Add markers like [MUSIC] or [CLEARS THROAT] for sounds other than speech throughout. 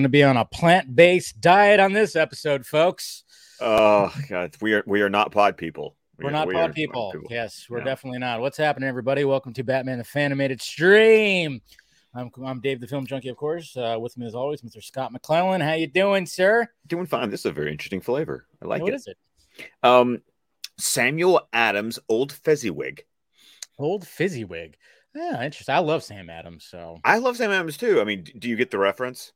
going to be on a plant-based diet on this episode, folks. Oh God, we are we are not pod people. We we're not we pod people. people. Yes, we're no. definitely not. What's happening, everybody? Welcome to Batman the Fanimated Stream. I'm, I'm Dave the Film Junkie, of course. Uh, with me as always, Mr. Scott McClellan. How you doing, sir? Doing fine. This is a very interesting flavor. I like what it. What is it? Um, Samuel Adams Old Fezziwig. Old Fezziwig. Yeah, interesting. I love Sam Adams. So I love Sam Adams too. I mean, do you get the reference?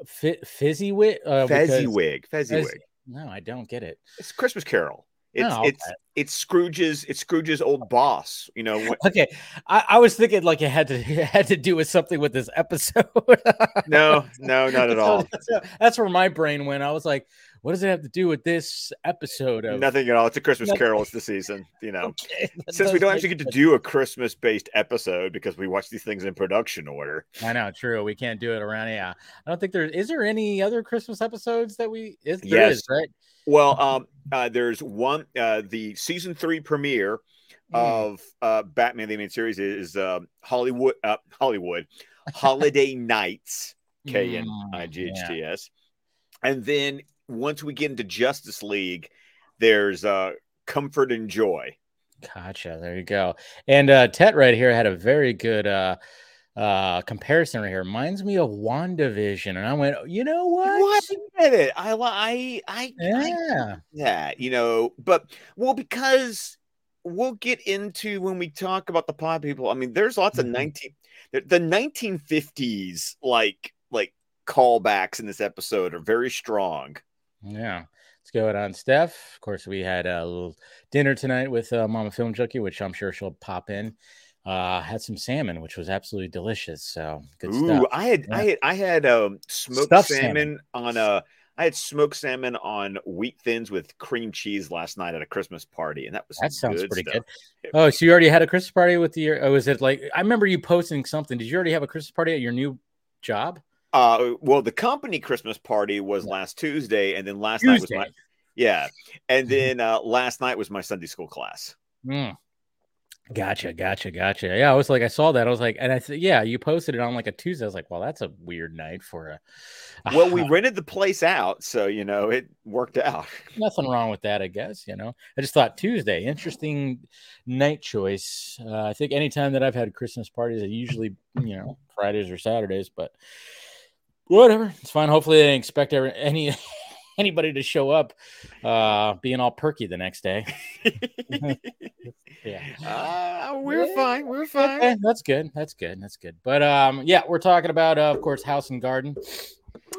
F- Fezziwig. Uh, Fezziwig. Fezziwig. No, I don't get it. It's Christmas Carol. It's oh, it's it's Scrooge's it's Scrooge's old boss. You know. okay, I, I, was thinking like it had to [LAUGHS] it had to do with something with this episode. [LAUGHS] no, no, not at all. That's, that's, where my brain went. I was like, what does it have to do with this episode? Of... Nothing at all. It's a Christmas Nothing. Carol. It's the season. You know, [LAUGHS] okay, since we don't actually get to do a Christmas based episode because we watch these things in production order. I know, true. We can't do it around. Yeah, I don't think there is there any other Christmas episodes that we is there yes. Is, right. Well, um, uh, there's one. Uh, the season three premiere mm. of uh, Batman the Animated Series is uh, Hollywood. Uh, Hollywood Holiday [LAUGHS] Nights. K N I G H T S. And then once we get into Justice League, there's uh, Comfort and Joy. Gotcha. There you go. And uh, Ted right here had a very good uh, uh comparison right here reminds me of WandaVision, and I went, you know what? What? I get it. I I I yeah yeah. You know, but well because we'll get into when we talk about the pod people. I mean, there's lots mm-hmm. of nineteen the, the 1950s like like callbacks in this episode are very strong. Yeah. Let's go on, Steph. Of course, we had a little dinner tonight with uh, Mama Film Junkie, which I'm sure she'll pop in. Uh, had some salmon, which was absolutely delicious. So good Ooh, stuff. I had, yeah. I had, I had um, smoked Stuffed salmon, salmon on a. I had smoked salmon on wheat thins with cream cheese last night at a Christmas party, and that was that sounds good pretty stuff. good. Oh, so you already had a Christmas party with your? Oh, was it like I remember you posting something? Did you already have a Christmas party at your new job? Uh, well, the company Christmas party was last Tuesday, and then last Tuesday. night was my yeah, and mm-hmm. then uh, last night was my Sunday school class. Mm. Gotcha, gotcha, gotcha. Yeah, I was like, I saw that. I was like, and I said, yeah, you posted it on like a Tuesday. I was like, well, that's a weird night for a. [LAUGHS] well, we rented the place out, so you know it worked out. [LAUGHS] Nothing wrong with that, I guess. You know, I just thought Tuesday, interesting night choice. Uh, I think anytime that I've had Christmas parties, I usually, you know, Fridays or Saturdays, but whatever, it's fine. Hopefully, they didn't expect any [LAUGHS] anybody to show up uh, being all perky the next day. [LAUGHS] yeah, uh, we're yeah. fine. We're fine. Okay, that's good. That's good. That's good. But um, yeah, we're talking about, uh, of course, House and Garden.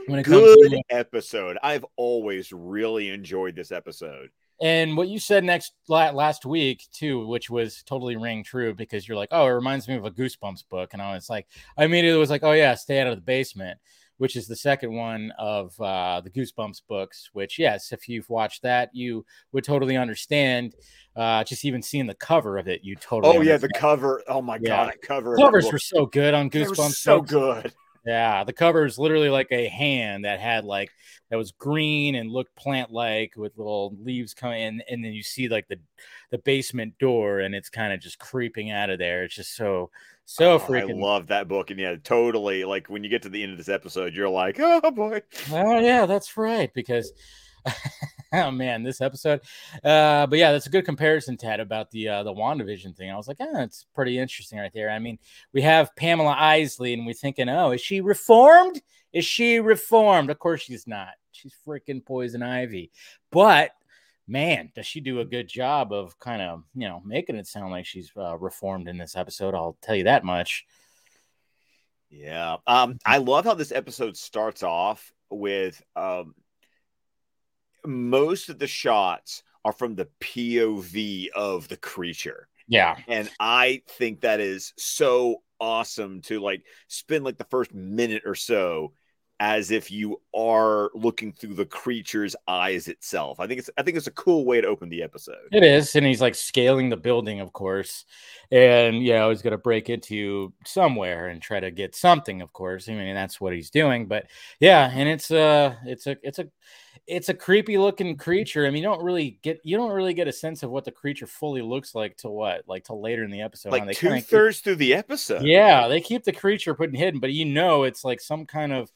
When it good comes to, episode. I've always really enjoyed this episode. And what you said next last week too, which was totally ring true because you're like, oh, it reminds me of a Goosebumps book, and I was like, I immediately was like, oh yeah, stay out of the basement which is the second one of uh, the Goosebumps books. Which, yes, if you've watched that, you would totally understand. Uh, just even seeing the cover of it, you totally. Oh yeah, the cover. Oh my yeah. god, the cover. Covers were so good on Goosebumps. So books. good. Yeah, the cover is literally like a hand that had like that was green and looked plant like with little leaves coming in, and then you see like the the basement door and it's kind of just creeping out of there. It's just so so oh, freaking. I love that book, and yeah, totally. Like when you get to the end of this episode, you're like, [LAUGHS] oh boy. Oh yeah, that's right. Because [LAUGHS] oh man, this episode. Uh, but yeah, that's a good comparison, Ted, about the uh, the WandaVision thing. I was like, oh, it's pretty interesting right there. I mean, we have Pamela Isley, and we're thinking, oh, is she reformed? Is she reformed? Of course she's not. She's freaking poison ivy. But man, does she do a good job of kind of, you know, making it sound like she's uh, reformed in this episode. I'll tell you that much. Yeah. Um, I love how this episode starts off with um, most of the shots are from the POV of the creature. Yeah. And I think that is so awesome to like spend like the first minute or so as if you are looking through the creature's eyes itself. I think it's I think it's a cool way to open the episode. It is, and he's like scaling the building, of course, and yeah, he's gonna break into somewhere and try to get something. Of course, I mean that's what he's doing. But yeah, and it's a it's a it's a it's a creepy looking creature. I mean, you don't really get you don't really get a sense of what the creature fully looks like to what like till later in the episode. Like two thirds through the episode. Yeah, they keep the creature putting hidden, but you know it's like some kind of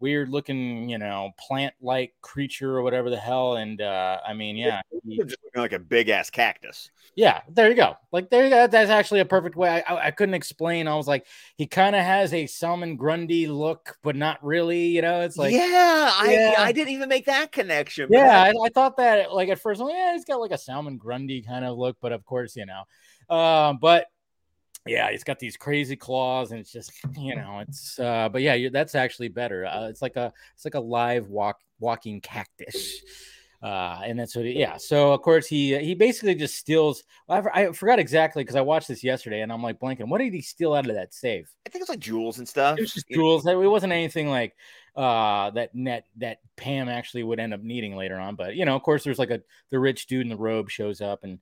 weird looking, you know, plant like creature or whatever the hell. And uh, I mean, yeah, he, just looking like a big ass cactus. Yeah, there you go. Like there, you go. that's actually a perfect way. I, I, I couldn't explain. I was like, he kind of has a Solomon Grundy look, but not really. You know, it's like, yeah, I, I didn't even make that connection. Yeah, I, I, thought that like at first, like, yeah, he's got like a Solomon Grundy kind of look, but of course, you know, um, but yeah, it's got these crazy claws, and it's just [LAUGHS] you know, it's uh, but yeah, that's actually better. Uh, it's like a it's like a live walk walking cactus. [LAUGHS] Uh, and that's what, it, yeah. So of course he he basically just steals. I, I forgot exactly because I watched this yesterday, and I'm like blanking. What did he steal out of that safe? I think it's like jewels and stuff. It was just jewels. It wasn't anything like uh that net that Pam actually would end up needing later on. But you know, of course, there's like a the rich dude in the robe shows up and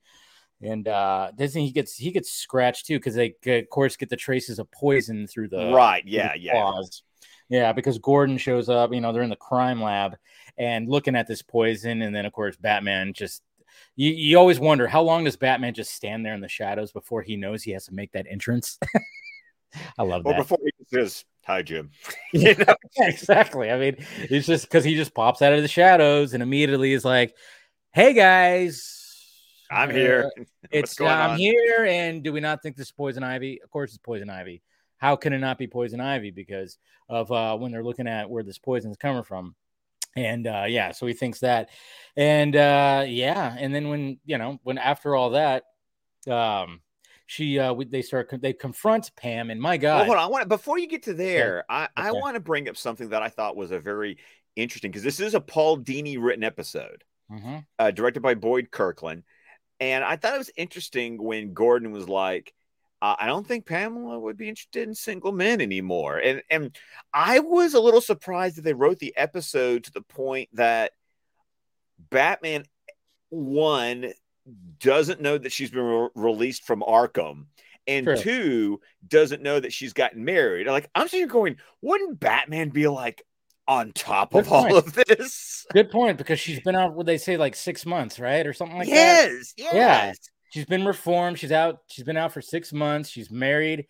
and uh doesn't he gets he gets scratched too because they of course get the traces of poison through the right yeah the yeah. yeah because gordon shows up you know they're in the crime lab and looking at this poison and then of course batman just you, you always wonder how long does batman just stand there in the shadows before he knows he has to make that entrance? [LAUGHS] I love that. or before he says hi jim. [LAUGHS] You [LAUGHS] know? exactly. I mean it's just because he just pops out of the shadows and immediately is like hey guys I'm here. Uh, [LAUGHS] it's I'm on? here, and do we not think this is poison ivy? Of course, it's poison ivy. How can it not be poison ivy? Because of uh, when they're looking at where this poison is coming from. And uh, yeah, so he thinks that, and uh, yeah, and then when you know when after all that, um, she uh, they start they confront Pam, and my God, well, hold on, I want before you get to there, I okay. I want to bring up something that I thought was a very interesting because this is a Paul Dini written episode, mm-hmm. uh, directed by Boyd Kirkland. And I thought it was interesting when Gordon was like, I don't think Pamela would be interested in single men anymore. And and I was a little surprised that they wrote the episode to the point that Batman one doesn't know that she's been re- released from Arkham. And True. two doesn't know that she's gotten married. Like I'm sitting here going, wouldn't Batman be like, on top Good of point. all of this. Good point, because she's been out, would they say like six months, right? Or something like yes, that. Yes. Yeah. She's been reformed. She's out, she's been out for six months. She's married.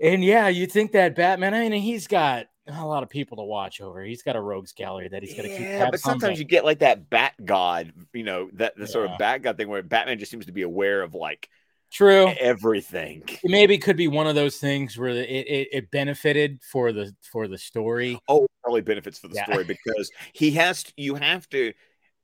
And yeah, you think that Batman, I mean, he's got a lot of people to watch over. He's got a rogues gallery that he's got to keep. Yeah, but sometimes you get like that Bat God, you know, that the yeah. sort of Bat God thing where Batman just seems to be aware of like True. Everything. It maybe could be one of those things where it, it, it benefited for the for the story. Oh, probably benefits for the yeah. story because he has to, you have to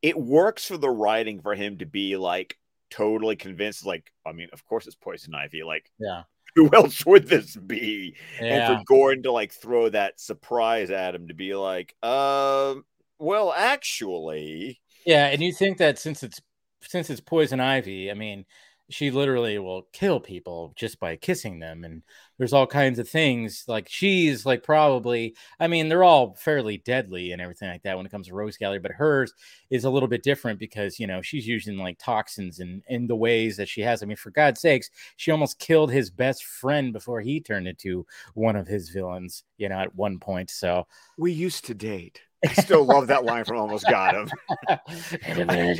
it works for the writing for him to be like totally convinced like I mean, of course it's poison ivy like Yeah. [LAUGHS] Who else would this be? Yeah. And for Gordon to like throw that surprise at him to be like, um, uh, well, actually, yeah, and you think that since it's since it's poison ivy, I mean, she literally will kill people just by kissing them and there's all kinds of things like she's like probably i mean they're all fairly deadly and everything like that when it comes to rogues gallery but hers is a little bit different because you know she's using like toxins and in the ways that she has. I mean for god's sakes she almost killed his best friend before he turned into one of his villains you know at one point so we used to date I still love that line from Almost Got Him. [LAUGHS] and then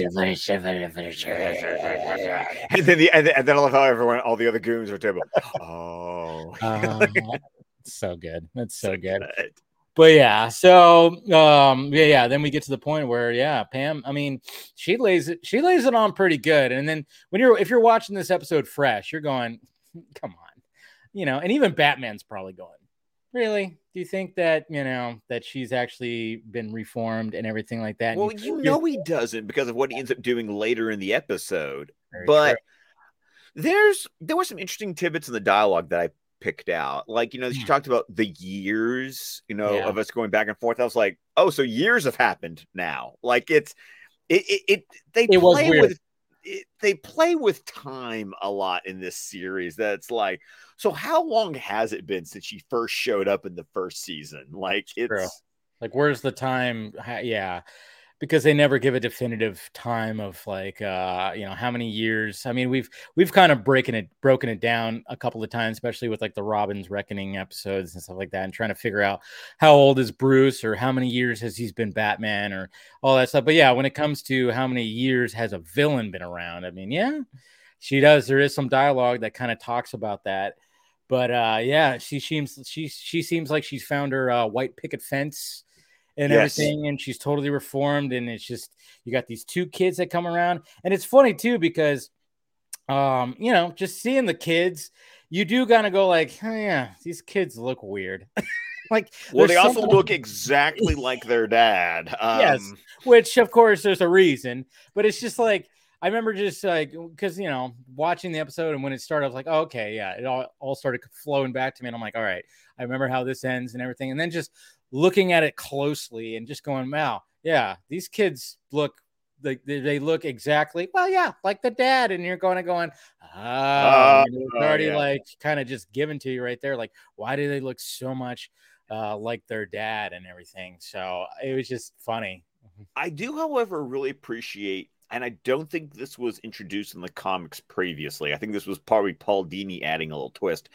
the and, and, then I love how everyone, all the other goons are table. Oh, [LAUGHS] uh, so good. That's so, so good. good. But yeah, so um, yeah, yeah. Then we get to the point where yeah, Pam. I mean, she lays it. She lays it on pretty good. And then when you're if you're watching this episode fresh, you're going, come on, you know. And even Batman's probably going, really do you think that you know that she's actually been reformed and everything like that well you, you know he doesn't because of what he ends up doing later in the episode but true. there's there were some interesting tidbits in the dialogue that i picked out like you know she hmm. talked about the years you know yeah. of us going back and forth i was like oh so years have happened now like it's it it, it they it play with it, they play with time a lot in this series. That's like, so how long has it been since she first showed up in the first season? Like, it's True. like, where's the time? Yeah, because they never give a definitive time of like uh you know how many years. I mean we've we've kind of breaking it broken it down a couple of times especially with like the robin's reckoning episodes and stuff like that and trying to figure out how old is bruce or how many years has he's been batman or all that stuff. But yeah when it comes to how many years has a villain been around i mean yeah she does. There is some dialogue that kind of talks about that. But uh yeah she seems she she seems like she's found her uh, white picket fence and Yes. everything, and she's totally reformed. And it's just you got these two kids that come around, and it's funny too because, um, you know, just seeing the kids, you do kind of go like, oh, yeah, these kids look weird. [LAUGHS] like, Well, they also look exactly like their dad. [LAUGHS] Um, Yes. which of course there's a reason, but it's just like I remember just like because you know watching the episode and when it started, I was like, oh, okay, yeah, it all, all started flowing back to me, and I'm like, all right, I remember how this ends and everything, and then just looking at it closely and just going, wow, yeah, these kids look like they, they look exactly well, yeah, like the dad, and you're going to going, ah, Oh, it's already yeah. like kind of just given to you right there, like why do they look so much uh, like their dad and everything? So it was just funny. I do, however, really appreciate, and I don't think this was introduced in the comics previously. I think this was probably Paul Dini adding a little twist.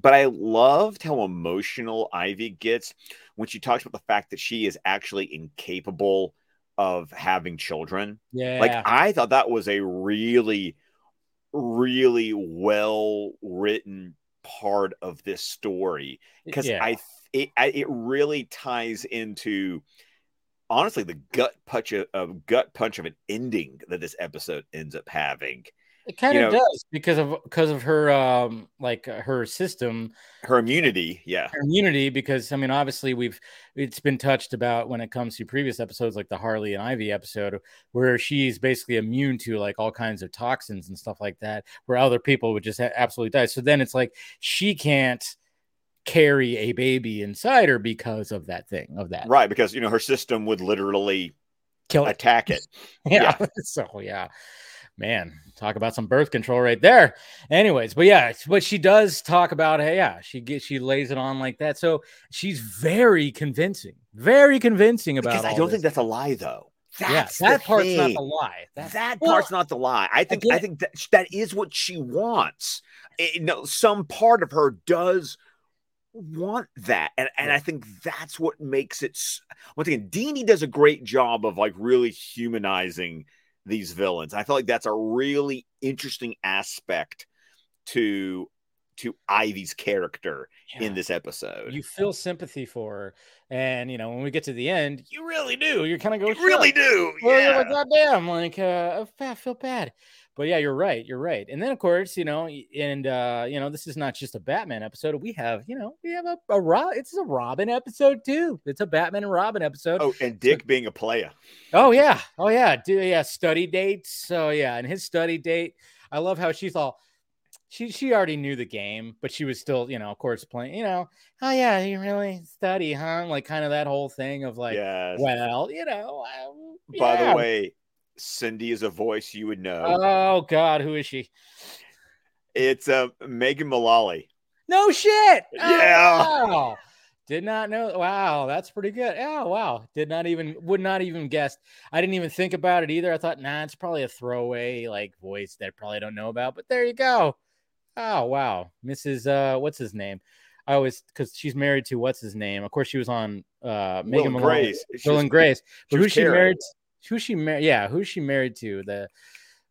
But I loved how emotional Ivy gets when she talks about the fact that she is actually incapable of having children. Yeah. Like I thought that was a really, really well written part of this story because yeah. I it I, it really ties into honestly the gut punch of, of gut punch of an ending that this episode ends up having. it kind you of know- does because of because of her um like uh, her system Her immunity, yeah, her immunity because I mean obviously we've it's been touched about when it comes to previous episodes like the Harley and Ivy episode where she's basically immune to like all kinds of toxins and stuff like that where other people would just ha- absolutely die so then it's like she can't carry a baby inside her because of that thing of that right. Because you know her system would literally kill it attack it. [LAUGHS] yeah. [LAUGHS] so yeah, man, talk about some birth control right there. Anyways, but yeah, but she does talk about hey, yeah, she gets she lays it on like that. So she's very convincing, very convincing about. Because I don't this. think that's a lie, though. yeah, that part's not thing. the lie. That, that well, part's not the lie. I think I get- think that that is what she wants. Eh, it- know some part of her does want that, and and I think that's what makes it. Once again, Dini does a great job of like really humanizing these villains. I feel like that's a really interesting aspect to to Ivy's character yeah. in this episode. You feel sympathy for her, and you know when we get to the end, you really do. You're kind of going, You really do, Well, you're yeah. like, goddamn, like, uh, I feel bad. But yeah, you're right. You're right. And then, of course, you know, and, uh, you know, this is not just a Batman episode. We have, you know, we have a, a Rob, it's a Robin episode too. It's a Batman and Robin episode. Oh, and Dick being a player. Oh yeah, oh yeah, do yeah, study dates. So yeah, and his study date. I love how she's all. She she already knew the game, but she was still, you know, of course, playing. You know, oh yeah, you really study, huh? Like kind of that whole thing of like, yes. well, you know. um, By yeah. the way, Cindy is a voice you would know. Oh God, who is she? it's uh, Megan Mullally. No shit. Oh, Yeah. wow. Did not know. Wow, that's pretty good. Oh wow. Did not even would not even guess. I didn't even think about it either. I thought, nah, it's probably a throwaway like voice that I probably don't know about. But there you go. Oh wow, Mrs. Uh, what's his name? I always because she's married to what's his name. Of course, she was on uh Will Megan Mullally- Grace. Will and Grace. she But who's she married? Who's she married? Yeah, who's she married to? The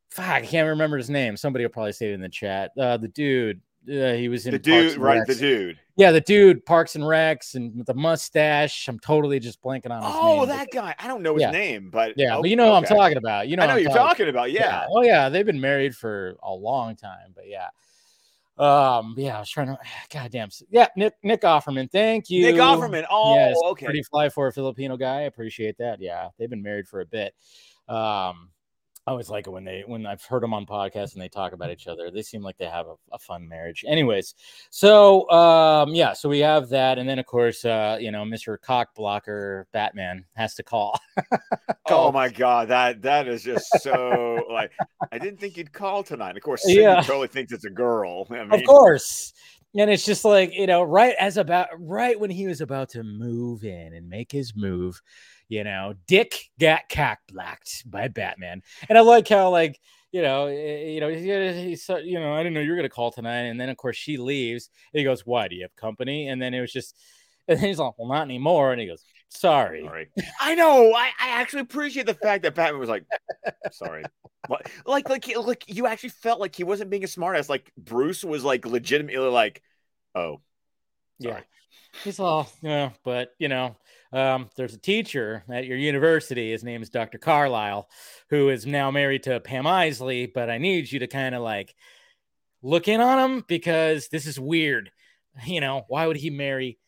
fuck, I can't remember his name. Somebody will probably say it in the chat. Uh, the dude. Uh, he was in The dude, right? The dude. Yeah, the dude, Parks and Recs, and the mustache. I'm totally just blanking on his Oh, name. but- that guy. I don't know his Yeah. name, but Yeah, oh, but you know who I'm talking about. You know, I know who you're talking about. Yeah. Oh yeah, they've been married for a long time. But yeah. Um. Yeah, I was trying to. [SIGHS] God damn. Yeah, Nick Nick Offerman. Thank you. Nick Offerman. Oh, yes, okay. Pretty fly for a Filipino guy. I appreciate that. Yeah, they've been married for a bit. Um, I always like it when they when I've heard them on podcasts and they talk about each other. They seem like they have a, a fun marriage. Anyways, so um, yeah, so we have that, and then of course, uh, you know, Mister Cock Blocker Batman has to call. [LAUGHS] Oh my god, that that is just so [LAUGHS] like I didn't think you'd call tonight. Of course, Cindy Yeah. totally thinks it's a girl. I mean, of course. And it's just like, you know, right as about right when he was about to move in and make his move, you know, Dick got cock blocked by Batman. And I like how, like, you know, eh, you know, he, he said, you know, I didn't know you were gonna call tonight. And then of course she leaves. And he goes, Why do you have company? And then it was just and then he's like, Well, not anymore. And he goes, Sorry. Sorry. [LAUGHS] I know. I, I actually appreciate the fact that Batman was like, [LAUGHS] sorry. What? Like, like, like you actually felt like he wasn't being a smartass. Like Bruce was like legitimately like, oh, Sorry. Yeah. He's all, know, but you know, um, there's a teacher at your university. His name is Dr. Carlisle, who is now married to Pam Isley. But I need you to kind of like look in on him because this is weird. You know, why would he marry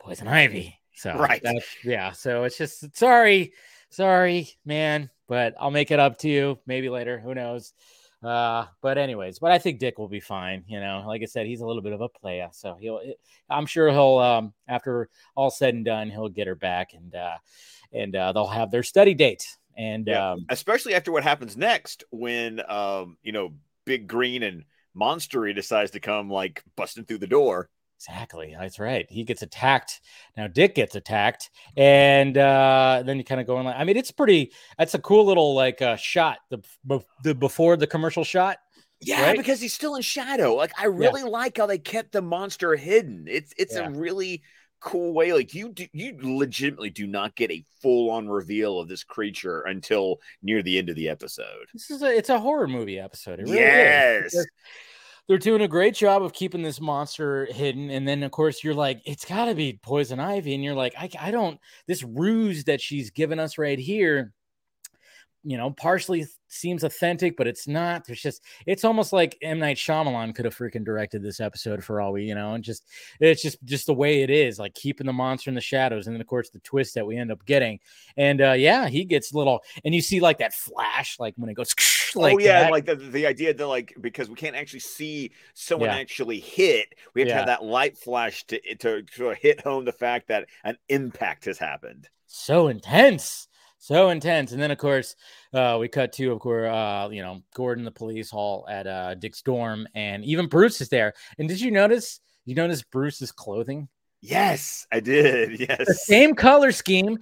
Poison Ivy? So Right. that's- yeah. So it's just sorry, sorry, man. But I'll make it up to you maybe later. Who knows? Uh, but anyways, but I think Dick will be fine. You know, like I said, he's a little bit of a player, so he'll. I'm sure he'll. Um, after all said and done, he'll get her back, and uh, and uh, they'll have their study date. And Yeah. um, Especially after what happens next when um, you know, Big Green and Monstery decides to come like busting through the door. Exactly. That's right. He gets attacked. Now Dick gets attacked, and uh, then you kind of go in like, I mean, it's pretty. That's a cool little like uh, shot. The the before the commercial shot. Yeah, Right? because he's still in shadow. Like I really like how they kept the monster hidden. It's it's Yeah. a really cool way. Like you do, you legitimately do not get a full on reveal of this creature until near the end of the episode. This is a it's a horror movie episode. It really yes. Because They're doing a great job of keeping this monster hidden, and then of course you're like, it's got to be poison ivy, and you're like, I, I don't. This ruse that she's given us right here, you know, partially seems authentic, but it's not. There's just, it's almost like M Night Shyamalan could have freaking directed this episode for all we, you know, and just, it's just, just the way it is, like keeping the monster in the shadows, and then of course the twist that we end up getting, and uh yeah, he gets little, and you see like that flash, like when it goes, [LAUGHS] like oh yeah, that. like the the idea that like because we can't actually see someone Yeah. actually hit, we have to have that light flash to to to hit home the fact that an impact has happened. so intense so intense and then of course uh we cut to of course uh you know gordon the police hall at uh dick's dorm and even bruce is there and did you notice you notice bruce's clothing Yes, I did. Yes, the Yes. same color scheme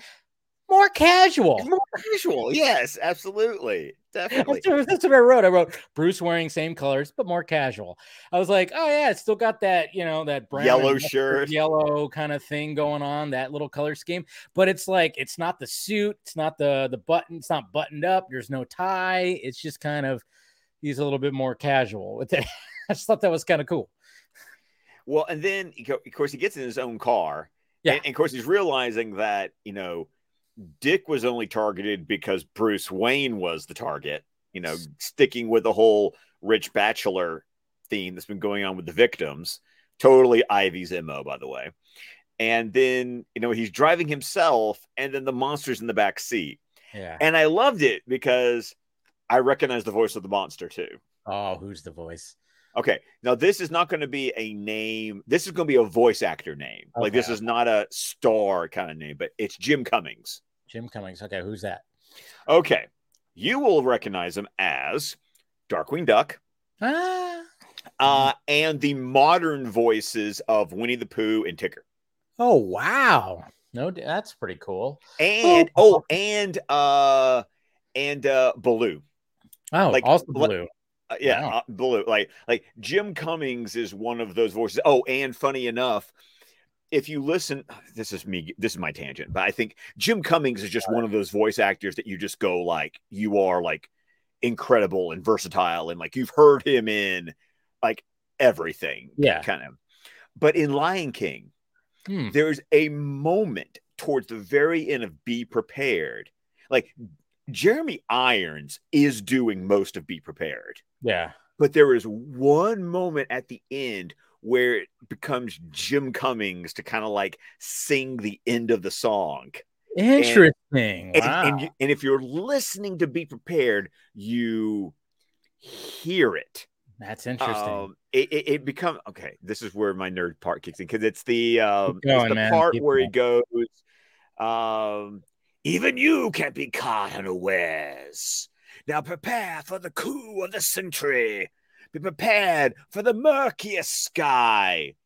more casual More casual. Yes, absolutely. Definitely. that's what, that's what I wrote. I wrote Bruce wearing same colors, but more casual. I was like, oh yeah, it's still got that, you know, that brown Yellow shirt. yellow kind of thing going on, that little color scheme. But it's like it's not the suit, it's not the the button, it's not buttoned up. There's no tie. It's just kind of he's a little bit more casual with it. [LAUGHS] I just thought that was kind of cool. Well, and then of course he gets in his own car. Yeah. And, and of course he's realizing that, you know, Dick was only targeted because Bruce Wayne was the target, you know, sticking with the whole rich bachelor theme that's been going on with the victims. Totally Ivy's MO, by the way. And then, you know, he's driving himself, and then the monster's in the back seat. Yeah. And I loved it because I recognize the voice of the monster too. Oh, who's the voice? Okay, now this is not going to be a name. This is going to be a voice actor name. Like this is not a star kind of name, but it's Jim Cummings. Jim Cummings. Okay, who's that? Okay, you will recognize him as Darkwing Duck Ah. uh, and the modern voices of Winnie the Pooh and Tigger. Oh wow. No, that's pretty cool. And oh, and uh, and uh, Baloo. Oh, Like, also like- blue. Uh, yeah, Wow. uh, Baloo. Like like Jim Cummings is one of those voices. Oh, and funny enough, if you listen, [SIGHS] this is me. This is my tangent, but I think Jim Cummings is just one of those voice actors that you just go like, you are like incredible and versatile, and like you've heard him in like everything. Yeah. kind of. But in Lion King, Hmm. there's a moment towards the very end of Be Prepared, like. Jeremy Irons is doing most of Be Prepared Yeah. but there is one moment at the end where it becomes Jim Cummings to kind of like sing the end of the song. Interesting. And, wow. and, you- and if you're listening to Be Prepared, you hear it. That's interesting. Um, it, it, it become okay. This is where my nerd part kicks in because it's the um, going, it's the man. part Keep where he goes, um, even you can't be caught unawares. Now prepare for the coup of the century. Be prepared for the murkiest sky.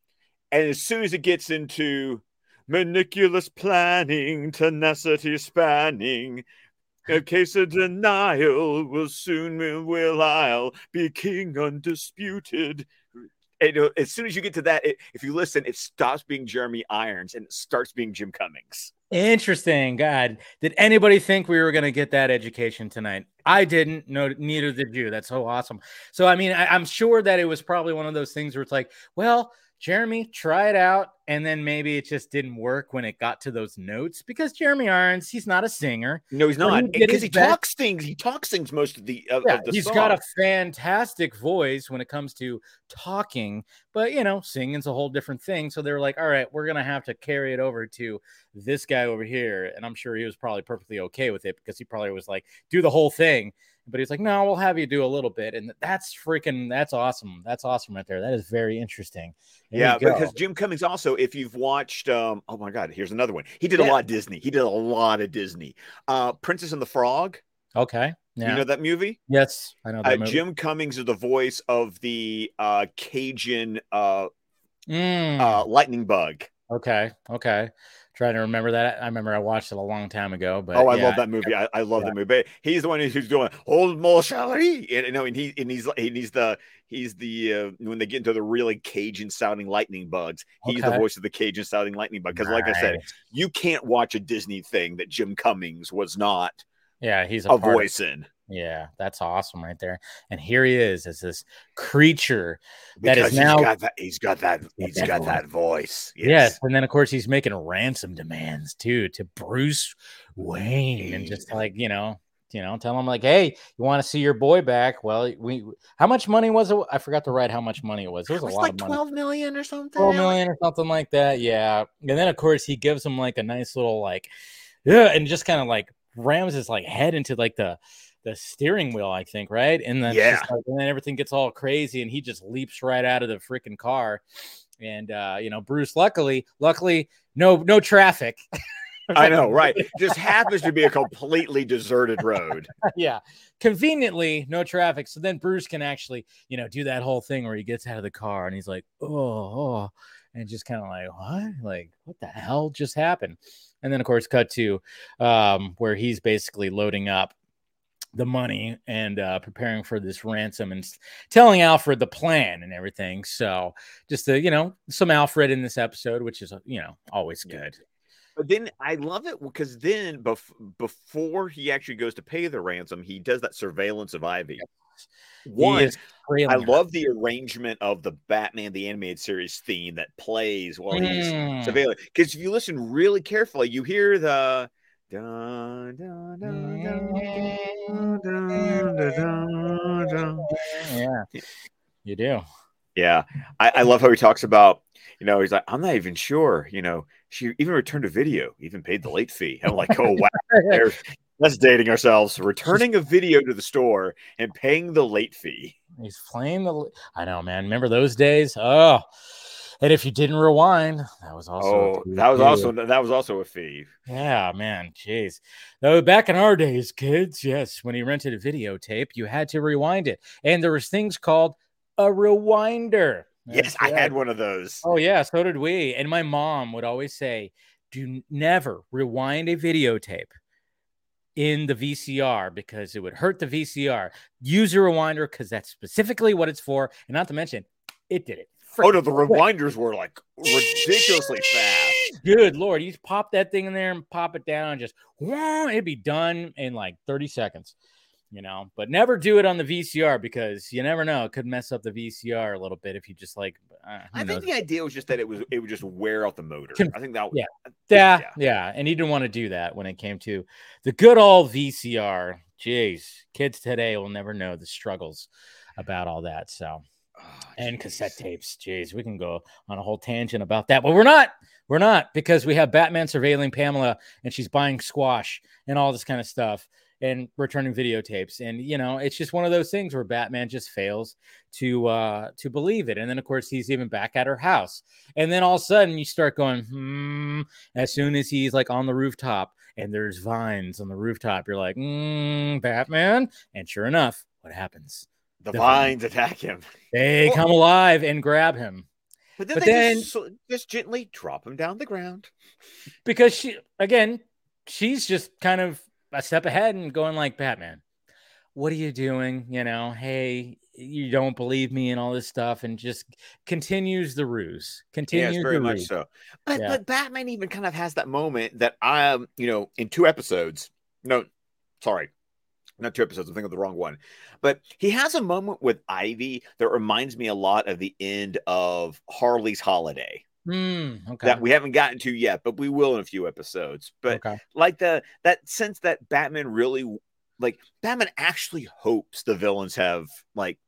And as soon as it gets into maniculous planning, tenacity spanning, a case of denial will soon will I'll be king undisputed. And, uh, as soon as you get to that, it, if you listen, it stops being Jeremy Irons and it starts being Jim Cummings. Interesting. God, did anybody think we were going to get that education tonight? I didn't. No, neither did you. That's so awesome. So, I mean, I, I'm sure that it was probably one of those things where it's like, well, Jeremy, try it out. And then maybe it just didn't work when it got to those notes because Jeremy Irons, he's not a singer. No, he's not. he Because his he talks things. He talks things most of the of, Yeah, of the he's song. got a fantastic voice when it comes to talking, but you know, singing's a whole different thing. So they were like, all right, we're gonna have to carry it over to this guy over here. And I'm sure he was probably perfectly okay with it because he probably was like, do the whole thing. But he's like, no, we'll have you do a little bit. And that's freaking that's awesome. That's awesome right there. That is very interesting. There yeah, because Jim Cummings also, if you've watched, um, oh my God, here's another one. He did a lot of Disney. He did a lot of Disney. Uh, Princess and the Frog. okay. Yeah. You know that movie? yes, I know that Uh, movie. Jim Cummings is the voice of the uh, Cajun uh, Mm, uh, lightning bug. okay, okay. Trying to remember that. I remember I watched it a long time ago, but oh, I yeah, love that movie. I, I love Yeah. the movie. But he's the one who's doing "Old Mo Chalet," and you know, and he and he's and he's the he's the uh, when they get into the really Cajun sounding lightning bugs. He's the voice of the Cajun sounding lightning bug. Because, like I said, you can't watch a Disney thing that Jim Cummings was not yeah, he's a, a, part of- voice in. Yeah, that's awesome right there. And here he is as this creature. That is Because now- he's got that he's got that he's that got voice. that voice. Yes. And then of course he's making ransom demands too to Bruce Wayne and just like, you know, you know, tell him like, hey, you want to see your boy back? Well, we how much money was it? I forgot to write how much money it was. It was It a lot like of money. 12 million or something. 12 million or something like that. Yeah. And then of course he gives him like a nice little like yeah, and just kind of like rams his like head into like the the steering wheel, I think, right? And then Yeah. like, and then everything gets all crazy and he just leaps right out of the freaking car. And uh, you know, Bruce, luckily, luckily, no no traffic. [LAUGHS] I know, right? Just happens to be a completely deserted road. yeah. Conveniently, no traffic. So then Bruce can actually, you know, do that whole thing where he gets out of the car and he's like, oh, oh and just kind of like, what? Like, what the hell just happened? And then, of course, cut to um, where he's basically loading up the money and uh, preparing for this ransom and telling Alfred the plan and everything. So, just to, you know, some Alfred in this episode, which is, uh, you know, always Yeah. good. But then I love it because then bef- before he actually goes to pay the ransom, he does that surveillance of Ivy. He One, I her. love the arrangement of the Batman the animated series theme that plays while he's Mm. surveilling. Because if you listen really carefully, you hear the yeah, you do. Yeah, I, I love how he talks about. You know, he's like, I'm not even sure. You know, she even returned a video, even paid the late fee. I'm like, oh wow, [LAUGHS] that's dating ourselves. Returning a video to the store and paying the late fee. He's playing the. I know, man. Remember those days? Oh, and if you didn't rewind, that was also. Oh, that was also that was also a fee. Yeah, man. Jeez. Though back in our days, kids, yes, when you rented a videotape, you had to rewind it, and there was things called a rewinder. Yes, That's I had one of those. Oh yeah, so did we. And my mom would always say, "Do never rewind a videotape." In the VCR because it would hurt the VCR. Use a rewinder because that's specifically what it's for. And not to mention, it did it. Oh no, the quick. rewinders were like ridiculously fast. Good lord, you just pop that thing in there and pop it down, and just it'd be done in like 30 seconds. You know, but never do it on the VCR because you never know. It could mess up the VCR a little bit if you just like. Uh, I think the idea was just that it was it would just wear out the motor. I think that yeah. was Yeah, yeah, and he didn't want to do that when it came to the good old VCR. Jeez, kids today will never know the struggles about all that. So, and cassette tapes. Jeez, we can go on a whole tangent about that, but we're not. We're not because we have Batman surveilling Pamela and she's buying squash and all this kind of stuff and returning videotapes. And you know, it's just one of those things where Batman just fails to uh to believe it. And then of course he's even back at her house. And then all of a sudden you start going, hmm, as soon as he's like on the rooftop and there's vines on the rooftop, you're like, mm, Batman. And sure enough, what happens? The vines attack him. They Well- come alive and grab him But then But they then- just, just gently drop him down the ground. because she, again, she's just kind of a step ahead and going like, Batman, what are you doing? You know, hey, you don't believe me and all this stuff, and just continues the ruse. Continues yes, very the much ruse. so. But Yeah. but Batman even kind of has that moment that I um you know in two episodes. No, sorry, not two episodes. I'm thinking of the wrong one, but he has a moment with Ivy that reminds me a lot of the end of Harley's Holiday. Mm, okay. That we haven't gotten to yet, but we will in a few episodes. But okay. like the that sense that Batman really like Batman actually hopes the villains have like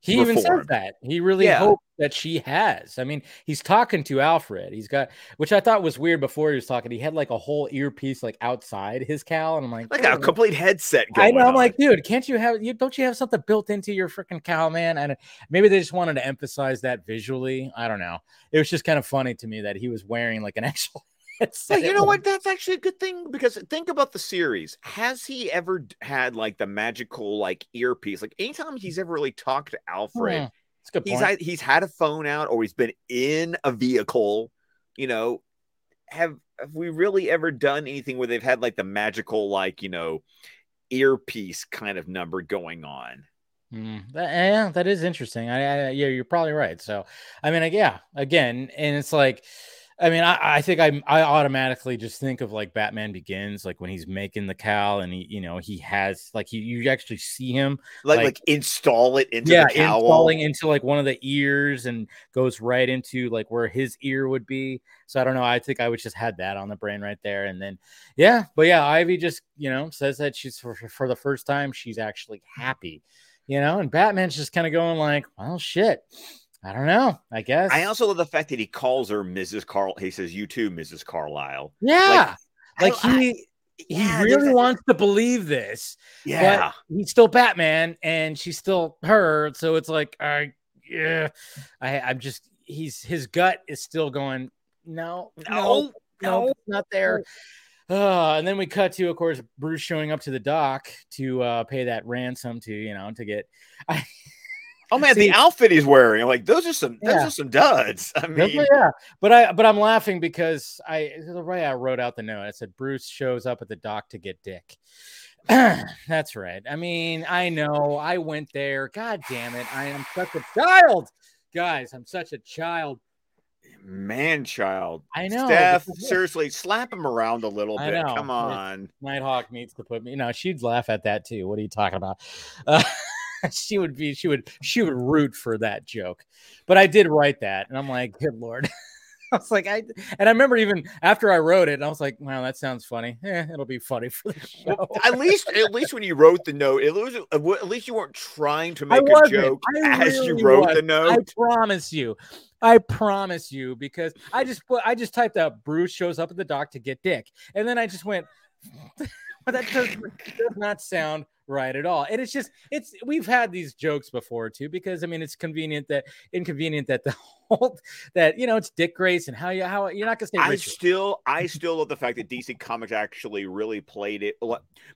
he even says that he really Yeah. hoped that she has. I mean, he's talking to Alfred. He's got, which I thought was weird before he was talking. He had like a whole earpiece like outside his cowl, and I'm like, like a complete headset I know. I'm on. like, dude, can't you have you? Don't you have something built into your freaking cowl, man? And maybe they just wanted to emphasize that visually. I don't know. It was just kind of funny to me that he was wearing like an [LAUGHS] actual. [LAUGHS] Well, you know what? That's actually a good thing because think about the series. Has he ever had like the magical like earpiece? Like anytime he's ever really talked to Alfred, Hmm, a good he's point. had, he's had a phone out or he's been in a vehicle. You know, have have we really ever done anything where they've had like the magical like you know earpiece kind of number going on? Mm, that, yeah, that is interesting. I, I, yeah, you're probably right. So, I mean, like, yeah, again, and it's like, I mean, I, I think I, I automatically just think of like Batman Begins, like when he's making the cowl, and he, you know, he has like you, you actually see him, Like Like- like, install it into yeah, the cowl. installing into like one of the ears and goes right into like where his ear would be. So I don't know. I think I would just had that on the brain right there, and then yeah, but yeah, Ivy just you know says that she's for, for the first time she's actually happy, you know, and Batman's just kind of going like, well, shit, I don't know, I guess. I also love the fact that he calls her Mrs. Carl. He says, "You too, Mrs. Carlisle." yeah, like, I- he. He yeah, really wants to believe this, Yeah, he's still Batman and she's still her. So it's like, I, yeah, I, I'm just, he's, his gut is still going, no, no, no, no, no. not there. Uh, and then we cut to, of course, Bruce showing up to the dock to uh, pay that ransom to, you know, to get. [LAUGHS] I, Oh man, See- the outfit he's wearing. I'm like, those are some those Yeah. are some duds. [LAUGHS] I mean, yeah, but I, but I'm laughing because I, the way I wrote out the note, I said Bruce shows up at the dock to get Dick. [CLEARS THROAT] That's right. I mean, I know I went there. God damn it. I am such a child. Guys, I'm such a child. man child. I know. Steph, this is it. seriously, slap him around a little I bit. know. Come on. Nighthawk needs to put me. No, she'd laugh at that too. What are you talking about? Uh, [LAUGHS] [LAUGHS] she would be. She would. She would root for that joke. But I did write that, and I'm like, good lord. [LAUGHS] I was like, I and I remember even after I wrote it, I was like, wow, that sounds funny. [LAUGHS] Eh, it'll be funny for the show. Well, at least, at least when you wrote the note, it was at least you weren't trying to make a joke I as you wrote was. the note. I promise you. I promise you because I just put I just typed out Bruce shows up at the dock to get Dick, and then I just went, but that does, does not sound right at all. And it's just it's we've had these jokes before too because I mean it's convenient that inconvenient that the [LAUGHS] whole that you know it's Dick Grayson how you how you're not gonna say I Richard. still, I still love the fact that DC Comics actually really played it.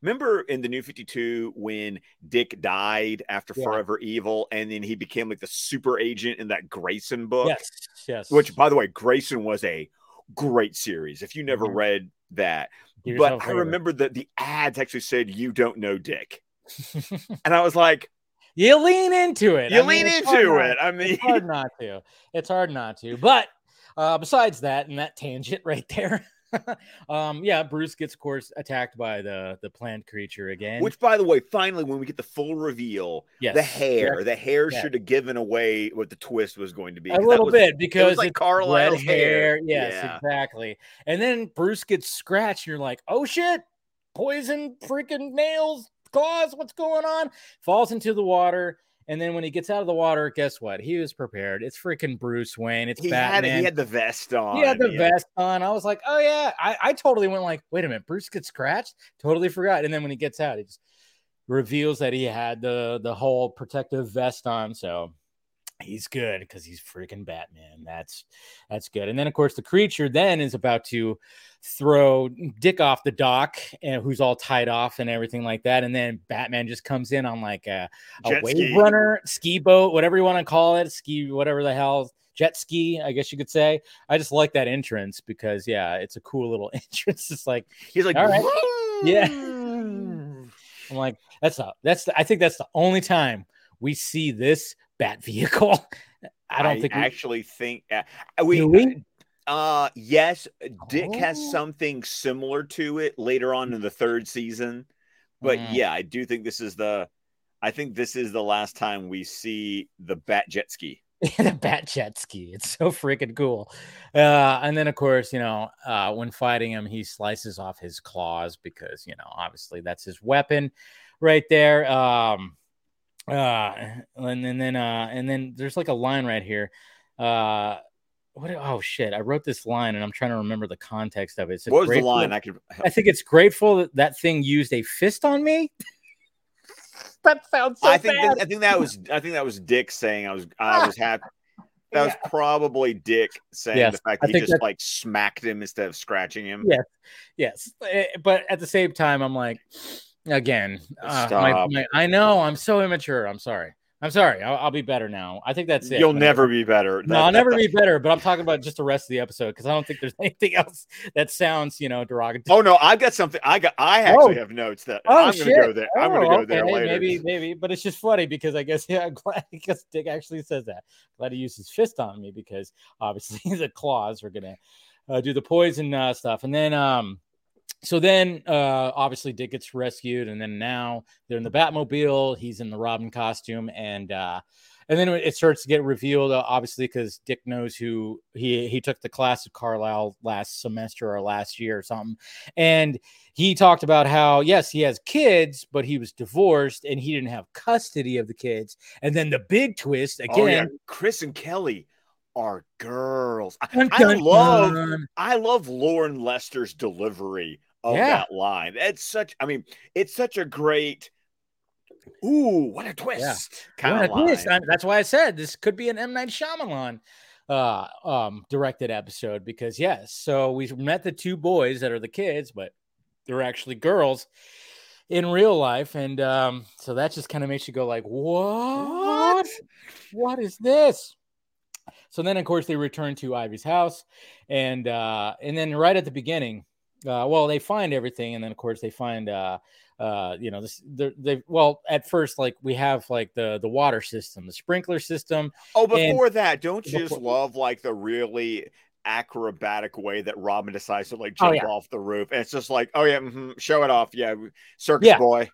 Remember in the New Fifty Two when Dick died after Yeah. Forever Evil, and then he became like the super agent in that Grayson book. yes yes Which, by the way, Grayson was a great series. If you never Mhm. read that, yourself but a I remember that the ads actually said "You don't know Dick," and I was like, you lean into it "You I lean into not- it." I mean, it's hard not to. It's hard not to. But uh, besides that, and that tangent [LAUGHS] right there, [LAUGHS] um, yeah, Bruce gets, of course, attacked by the the plant creature again. which, by the way, finally, when we get the full reveal, yes, the hair, the hair Yeah. should have given away what the twist was going to be. A little was- bit because like Carlisle's hair. hair. Yes, Yeah. exactly. And then Bruce gets scratched, and you're like, oh shit, poison, freaking nails, claws, what's going on? Falls into the water. And then when he gets out of the water, guess what? He was prepared. It's freaking Bruce Wayne. It's He Batman. had he had the vest on. He had the yeah. vest on. I was like, oh yeah. I, I totally went like, wait a minute, Bruce gets scratched. Totally forgot. And then when he gets out, he just reveals that he had the the whole protective vest on. So he's good because he's freaking Batman. That's that's good. And then of course the creature then is about to throw Dick off the dock and who's all tied off and everything like that. And then Batman just comes in on like a, a wave ski. runner, ski boat, whatever you want to call it, ski, whatever the hell, jet ski, I guess you could say. I just like that entrance because yeah, it's a cool little [LAUGHS] entrance. It's like He's like, All right. Yeah. I'm like, that's a that's the, I think that's the only time we see this bat vehicle. [LAUGHS] I don't think we, actually think uh, we, Do we? Uh, yes, Dick has Oh. something similar to it later on in the third season But Mm. yeah, I do think this is the. I think this is the last time we see the bat jet ski. [LAUGHS] the bat jet ski. It's so freaking cool. Uh, and then of course, you know, uh, when fighting him, he slices off his claws because you know, obviously that's his weapon right there. Um, uh, and, and then uh, and then there's like a line right here. Uh, what? Oh shit! I wrote this line and I'm trying to remember the context of it. It's What was the line? I could. I think it's grateful that that thing used a fist on me. [LAUGHS] that sounds so I think. bad. That, I think that was. I think that was Dick saying I was. I was happy. That was probably Dick saying Yes, the fact that he just that's- like smacked him instead of scratching him. Yeah. yes Eh, but at the same time i'm like again uh, my, my- i know i'm so immature i'm sorry i'm sorry i'll, I'll be better now i think that's it You'll never be better. no i'll never that's- be better but i'm talking about just the rest of the episode because i don't think there's [LAUGHS] anything else that sounds you know derogatory Oh no, I've got something. I got. I actually Oh. have notes that Oh, I'm going to go there. I'm going to Oh, go there later. Maybe, maybe, but it's just funny because I guess [LAUGHS] yeah, I'm glad because Dick actually says that. Glad he used his fist on me because obviously [LAUGHS] the claws are gonna uh, do the poison uh, stuff, and then um, so then uh, obviously Dick gets rescued, and then now they're in the Batmobile. He's in the Robin costume, and uh, and then it starts to get revealed, uh, obviously, because Dick knows who he he took the class of Carlisle last semester or last year or something, and he talked about how yes he has kids but he was divorced and he didn't have custody of the kids and then the big twist Oh, yeah. again Chris and Kelly are girls. I, I love. I love Loren Lester's delivery of Yeah. that line. It's such. I mean, it's such a great. Ooh, what a twist! Kind What a twist. I- that's why i said this could be an m night Shyamalan uh um directed episode because yes so we met the two boys that are the kids but they're actually girls in real life and um so that just kind of makes you go like what what is this so then of course they return to ivy's house and uh and then right at the beginning uh well they find everything and then of course they find uh uh you know this they're- well at first like we have like the the water system the sprinkler system Oh, And- before that, don't you just love like the really acrobatic way that Robin decides to like Oh, jump yeah. off the roof? And it's just like, oh yeah, mhm, show it off, yeah, circus Yeah. boy.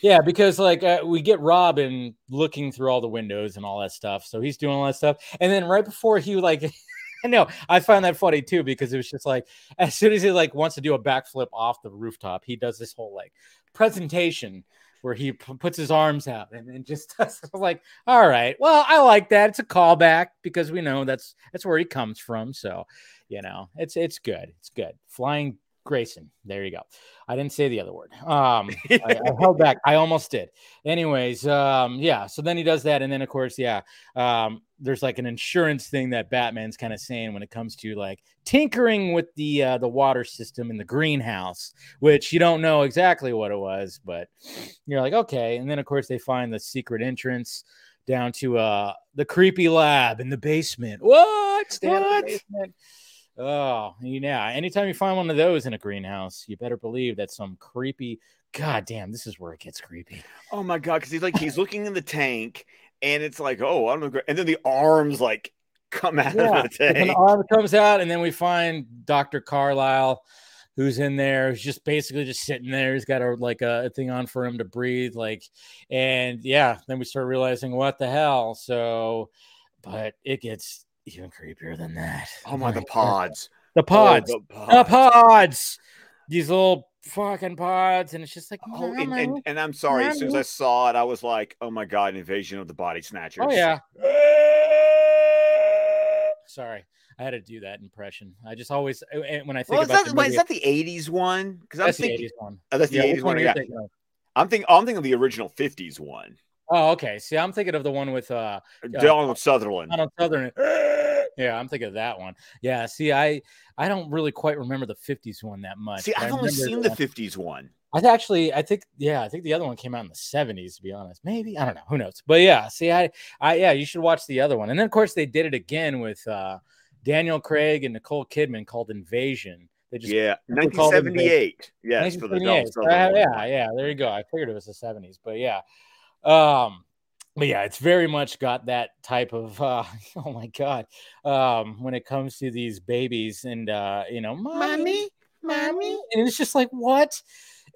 Yeah, because like uh, we get Robin looking through all the windows and all that stuff. So he's doing all that stuff. And then right before he like [LAUGHS] [LAUGHS] I know I find that funny too because it was just like as soon as he like wants to do a backflip off the rooftop, he does this whole like presentation where he p- puts his arms out and then just [LAUGHS] does like, all right, well, I like that. It's a callback because we know that's that's where he comes from. So, you know, it's it's good. It's good. Flying Grayson. There you go. I didn't say the other word. Um, [LAUGHS] I, I held back. I almost did. Anyways, um, yeah. So then he does that, and then of course, yeah. Um, there's like an insurance thing that Batman's kind of saying when it comes to like tinkering with the uh, the water system in the greenhouse, which you don't know exactly what it was, but you're like, okay. And then of course they find the secret entrance down to uh the creepy lab in the basement. What? Stay out of the What? Oh, yeah. Anytime you find one of those in a greenhouse, you better believe that some creepy. God damn, this is where it gets creepy. Oh my god, because he's like he's looking in the tank, and it's like, oh, I don't know, and then the arms like come out Yeah, of the An tank. arm comes out, and then we find Dr. Carlisle, who's in there, who's just basically just sitting there. He's got a like a, a thing on for him to breathe, like, and yeah, then we start realizing what the hell. So, but it gets even creepier than that. Oh my, the pods, the pods, Oh, the pods, these little fucking pods, and it's just like, Oh, and, and, and I'm sorry. As soon as I saw it, I was like, "Oh my god, invasion of the body snatchers!" oh yeah. Sorry, I had to do that impression. I just always uh, uh, when I think Well, is about that, the movie, is that the '80s one? Because I'm that's the thinking, '80s one. oh, that's the Yeah, '80s which one. Yeah, thinking? I'm thinking. I'm thinking of the original '50s one. Oh, okay. See, I'm thinking of the one with uh Donald Sutherland. Donald Southern. [LAUGHS] Yeah, I'm thinking of that one. Yeah. See, I I don't really quite remember the '50s one that much. See, I've only seen the the '50s one. I th- actually, I think, yeah, I think the other one came out in the seventies. To be honest, maybe I don't know. Who knows? But yeah, see, I, I, yeah, you should watch the other one. And then of course they did it again with uh Daniel Craig and Nicole Kidman called Invasion. They just Yeah, they called 1978. Yes, for the 1978. Donald So Sutherland. have- yeah, yeah, there you go. I figured it was the seventies, but yeah, um, but yeah, it's very much got that type of. uh [LAUGHS] Oh my god, um, when it comes to these babies and uh, you know, mommy, mommy, and it's just like what.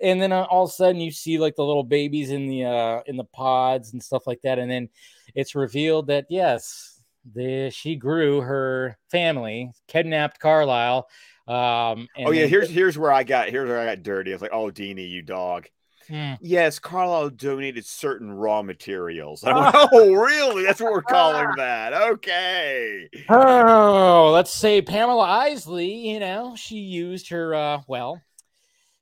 and then uh, all of a sudden you see like the little babies in the uh in the pods and stuff like that and then it's revealed that yes the she grew her family kidnapped carlisle um oh yeah here's here's where i got here's where i got dirty i was like oh Dini, you dog Hmm. Yes, Carlisle donated certain raw materials. Went, [LAUGHS] oh, really? That's what we're calling [LAUGHS] that. Okay. Oh, let's say Pamela Isley, you know, she used her, uh, well,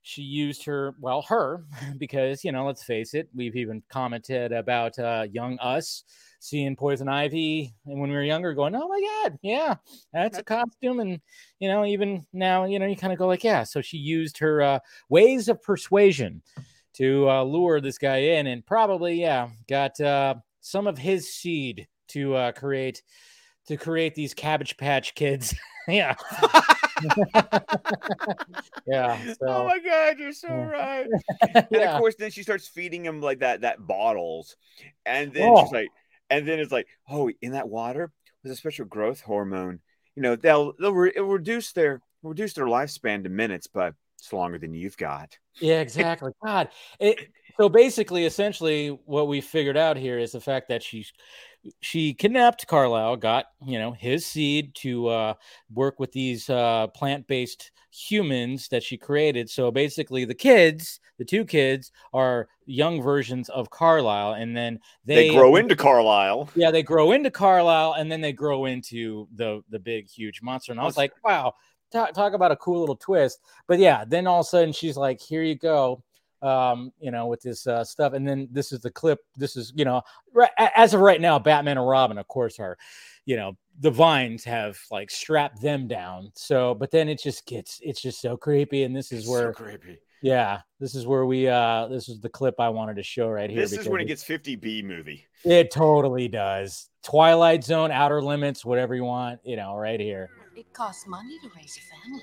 she used her, well, her, [LAUGHS] because, you know, let's face it, we've even commented about uh, young us seeing Poison Ivy and when we were younger going, oh my God, yeah, that's a costume. And, you know, even now, you know, you kind of go like, yeah. So she used her uh, ways of persuasion to uh, lure this guy in and probably yeah got uh, some of his seed to uh, create to create these cabbage patch kids. [LAUGHS] Yeah. [LAUGHS] Yeah so, oh my god you're so yeah. right. [LAUGHS] And of course then she starts feeding him like that that bottles. And then Oh. she's like and then it's like oh in that water was a special growth hormone. You know they'll they'll re- it'll reduce their reduce their lifespan to minutes but it's longer than you've got. Yeah [LAUGHS] exactly. God it, so basically essentially what we figured out here is the fact that she she kidnapped carlisle got you know his seed to uh work with these uh plant-based humans that she created. So basically the kids the two kids are young versions of carlisle and then they, they, grow into carlisle. Yeah they grow into carlisle and then they grow into the the big huge monster. And i was like wow talk, talk about a cool little twist. But yeah then all of a sudden she's like here you go um you know with this uh stuff. And then this is the clip. This is you know right, as of right now batman and robin of course are you know the vines have like strapped them down. So but then it just gets it's just so creepy. And this is It's where so creepy. Yeah this is where we uh this is the clip i wanted to show right here this is when it it- gets 50b movie. It totally does. Twilight Zone, Outer Limits, whatever you want, you know, right here. It costs money to raise a family.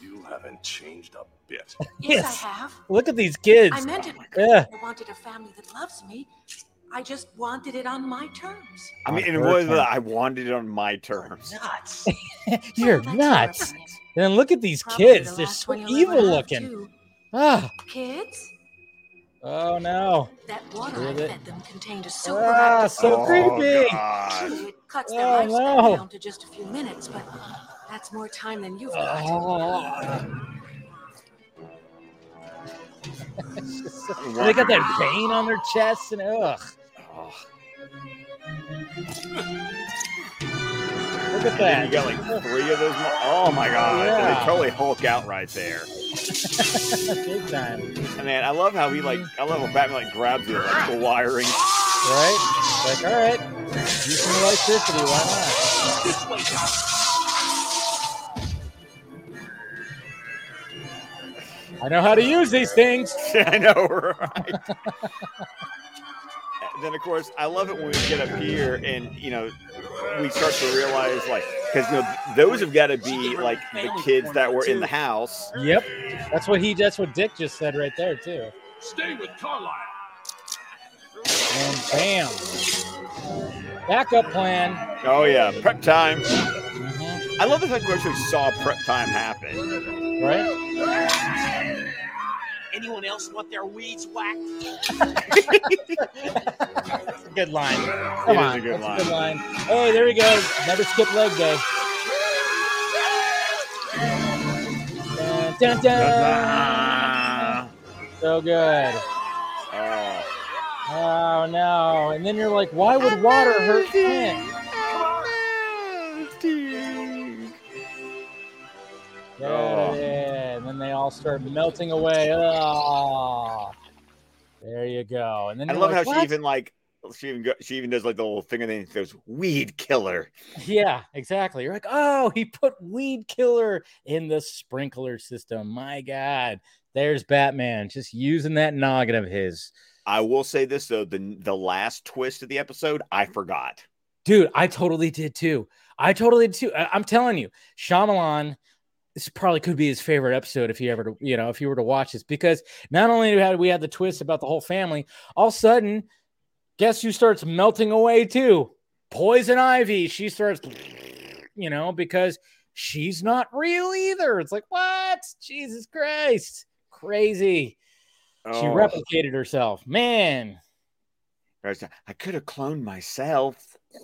You haven't changed a bit. [LAUGHS] Yes, Yes. I have. Look at these kids. I meant it. Yeah. I wanted a family that loves me. I just wanted it on my terms. i mean On and her it was terms. i wanted it on my terms Nuts. [LAUGHS] You're Well, nuts. opinion. And look at these Probably kids. the They're so evil looking. too. Ah, Kids, oh no. that water I that? fed them contained a super Ah, so Oh, creepy. God. It cuts their Oh, lifespan no. down to just a few minutes, but that's more time than you've got. Oh. [LAUGHS] Just they got that vein on their chest and ugh. Oh. Look at And that. you got like three of those. mo- Oh my god! Yeah. They totally Hulk out right there. [LAUGHS] Big time. And man, I love how he like. I love how Batman like grabs the electrical wiring. Right? Like, all right, use some electricity. Why not? I know how to use these things. [LAUGHS] I know, right? [LAUGHS] then of course, I love it when we get up here and you know we start to realize like because you know those have got to be like the kids that were in the house. Yep, that's what he. That's what Dick just said right there too. Stay with Carlisle. And bam, backup plan. Oh yeah, prep time. Mhm. I love the fact we actually saw prep time happen. Right? Anyone else want their weeds whacked? That's [LAUGHS] a good line. Come It is on, a good that's a good line. line. Hey, there he goes. Never skip leg day. Dun, dun, dun. So good. Oh. Oh no! And then you're like, why would water hurt plants? Oh. Yeah, and then they all start melting away. Oh, there you go. And then I love like, how she even like she even go, she even does like the little finger thing. that Goes weed killer. Yeah, exactly. You're like, oh, he put weed killer in the sprinkler system. My God, there's Batman just using that noggin of his. I will say this though the the last twist of the episode I forgot. Dude, I totally did too. I totally did too. I- I'm telling you, Shyamalan, this probably could be his favorite episode if he ever, you know, if you were to watch this, because not only had we had the twist about the whole family, all of a sudden, guess who starts melting away too? Poison Ivy. She starts, you know, because she's not real either. It's like, what? Jesus Christ. Crazy. She Oh, replicated herself. Man. I could have cloned myself.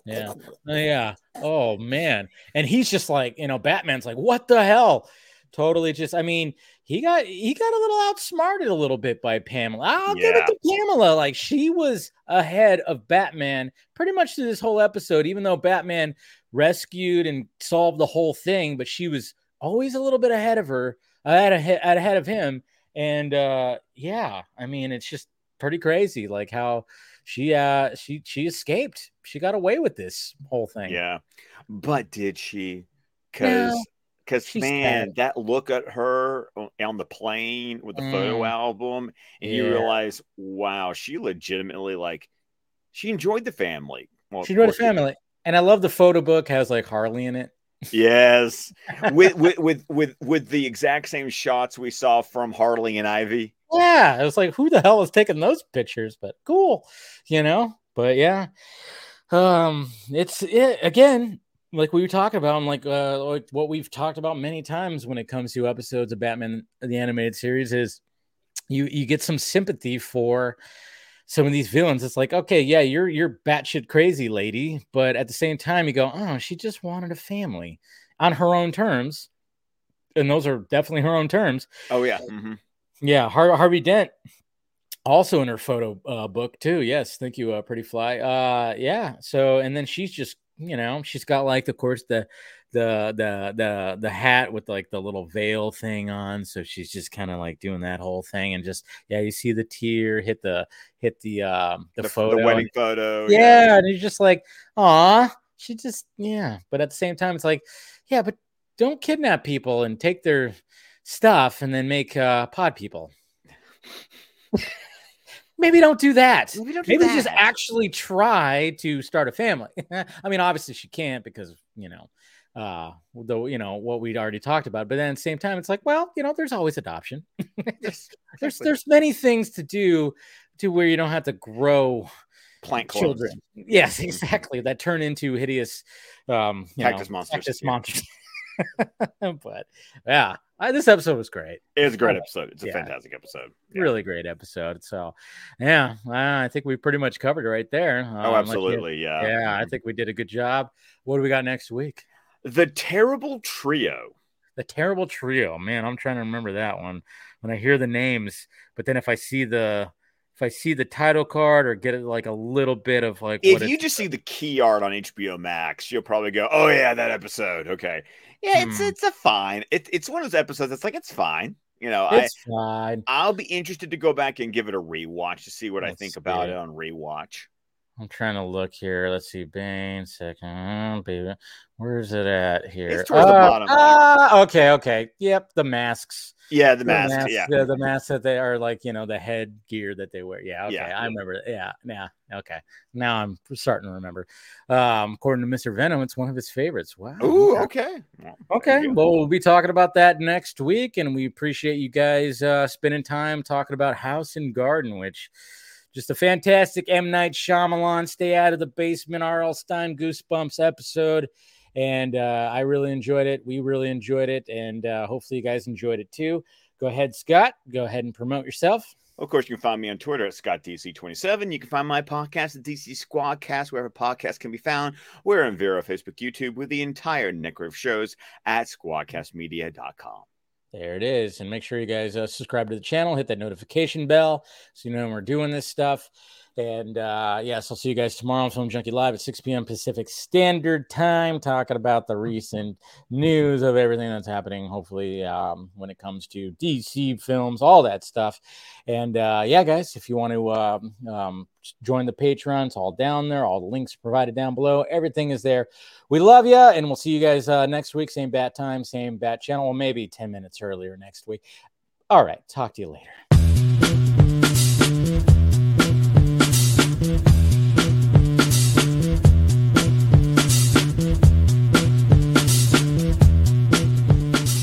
Yeah. Oh, yeah. Oh man. And he's just like, you know, Batman's like, what the hell? Totally just I mean, he got he got a little outsmarted a little bit by Pamela. I'll give it to Pamela. Like she was ahead of Batman pretty much through this whole episode, even though Batman rescued and solved the whole thing, but she was always a little bit ahead of her, ahead, ahead of him. And uh yeah, I mean, it's just pretty crazy, like how she uh she she escaped. She got away with this whole thing. Yeah. But did she? Because No, because she's man, sad. that look at her on the plane with the photo Mm. album, and you realize, wow, she legitimately like she enjoyed the family. Well, She of wrote a family. And I love the photo book has like Harley in it. Yes, with, with with with with the exact same shots we saw from Harley and Ivy. Yeah, I was like, who the hell is taking those pictures? But cool, you know. But yeah, um, it's it again, like we were talking about, and like uh, like what we've talked about many times when it comes to episodes of Batman the animated series is you you get some sympathy for some of these villains. It's like, okay, yeah, you're you're batshit crazy, lady, but at the same time, you go, oh, she just wanted a family on her own terms, and those are definitely her own terms. Oh yeah, mhm. Yeah, Har- Harvey Dent also in her photo uh, book too. Yes, thank you, uh, Pretty Fly. Uh, yeah. So and then she's just you know she's got like of course the the the the the hat with like the little veil thing on. So she's just kind of like doing that whole thing and just yeah, you see the tear hit the hit the um the, the, photo. the wedding photo. yeah, and you're just like, ah, she just yeah. But at the same time, it's like, yeah, but don't kidnap people and take their stuff and then make uh, pod people. [LAUGHS] Maybe don't do that. Maybe do Maybe just actually try to start a family. [LAUGHS] I mean, obviously she can't because you know, uh, though you know what we'd already talked about. But then at the same time, it's like, well, you know, there's always adoption. [LAUGHS] There's exactly. there's many things to do to where you don't have to grow plant clones. children. Yes, exactly. That turn into hideous um you Cactus know, monsters, Cactus monsters. [LAUGHS] but yeah, I, this episode was great. It was a great episode. It's a Yeah. fantastic episode. Yeah. Really great episode. So yeah, uh, I think we pretty much covered it right there. Um, Oh, absolutely. Yeah. yeah, I think we did a good job. What do we got next week? The terrible trio. The Terrible Trio. Man, I'm trying to remember that one when I hear the names, but then if I see the if I see the title card or get it like a little bit of like If you just see the key art on HBO Max, you'll probably go, "Oh yeah, that episode." Okay, yeah, it's Hmm. it's a fine. It, it's one of those episodes. that's like it's fine. You know, it's fine. I I'll be interested to go back and give it a rewatch to see what I think about it on rewatch. I'm trying to look here. Let's see, Bane, second, baby. Where's it at here? It's towards the Uh, bottom there. ah, okay, okay. Yep, the masks. Yeah, the mask. masks, yeah, the, the masks that they are like, you know, the head gear that they wear. Yeah, okay, Yeah, I remember. Yeah, yeah, okay. Now I'm starting to remember. Um, according to Mr. Venom, it's one of his favorites. Wow. Ooh, okay. okay. Well, Okay, there you go. well, we'll be talking about that next week, and we appreciate you guys uh, spending time talking about House and Garden, which just a fantastic M Night Shyamalan Stay Out of the Basement R.L. Stine Goosebumps episode, and uh, I really enjoyed it. We really enjoyed it, and uh, hopefully you guys enjoyed it too. Go ahead, Scott. Go ahead and promote yourself. Of course, you can find me on Twitter at ScottDC27. You can find my podcast at DC Squadcast, wherever podcasts can be found. We're on Vero, Facebook, YouTube, with the entire network of shows at squadcastmedia.com. There it is. And make sure you guys uh, subscribe to the channel, hit that notification bell so you know when we're doing this stuff. And uh, yes, I'll see you guys tomorrow on Film Junkie Live at 6 p.m. Pacific Standard Time, talking about the recent news of everything that's happening, hopefully, um, when it comes to DC films, all that stuff. And uh, yeah, guys, if you want to um, um, join the Patreon, it's all down there. All the links provided down below. Everything is there. We love you, and we'll see you guys uh, next week. Same bat time, same bat channel, or maybe 10 minutes earlier next week. All right. Talk to you later.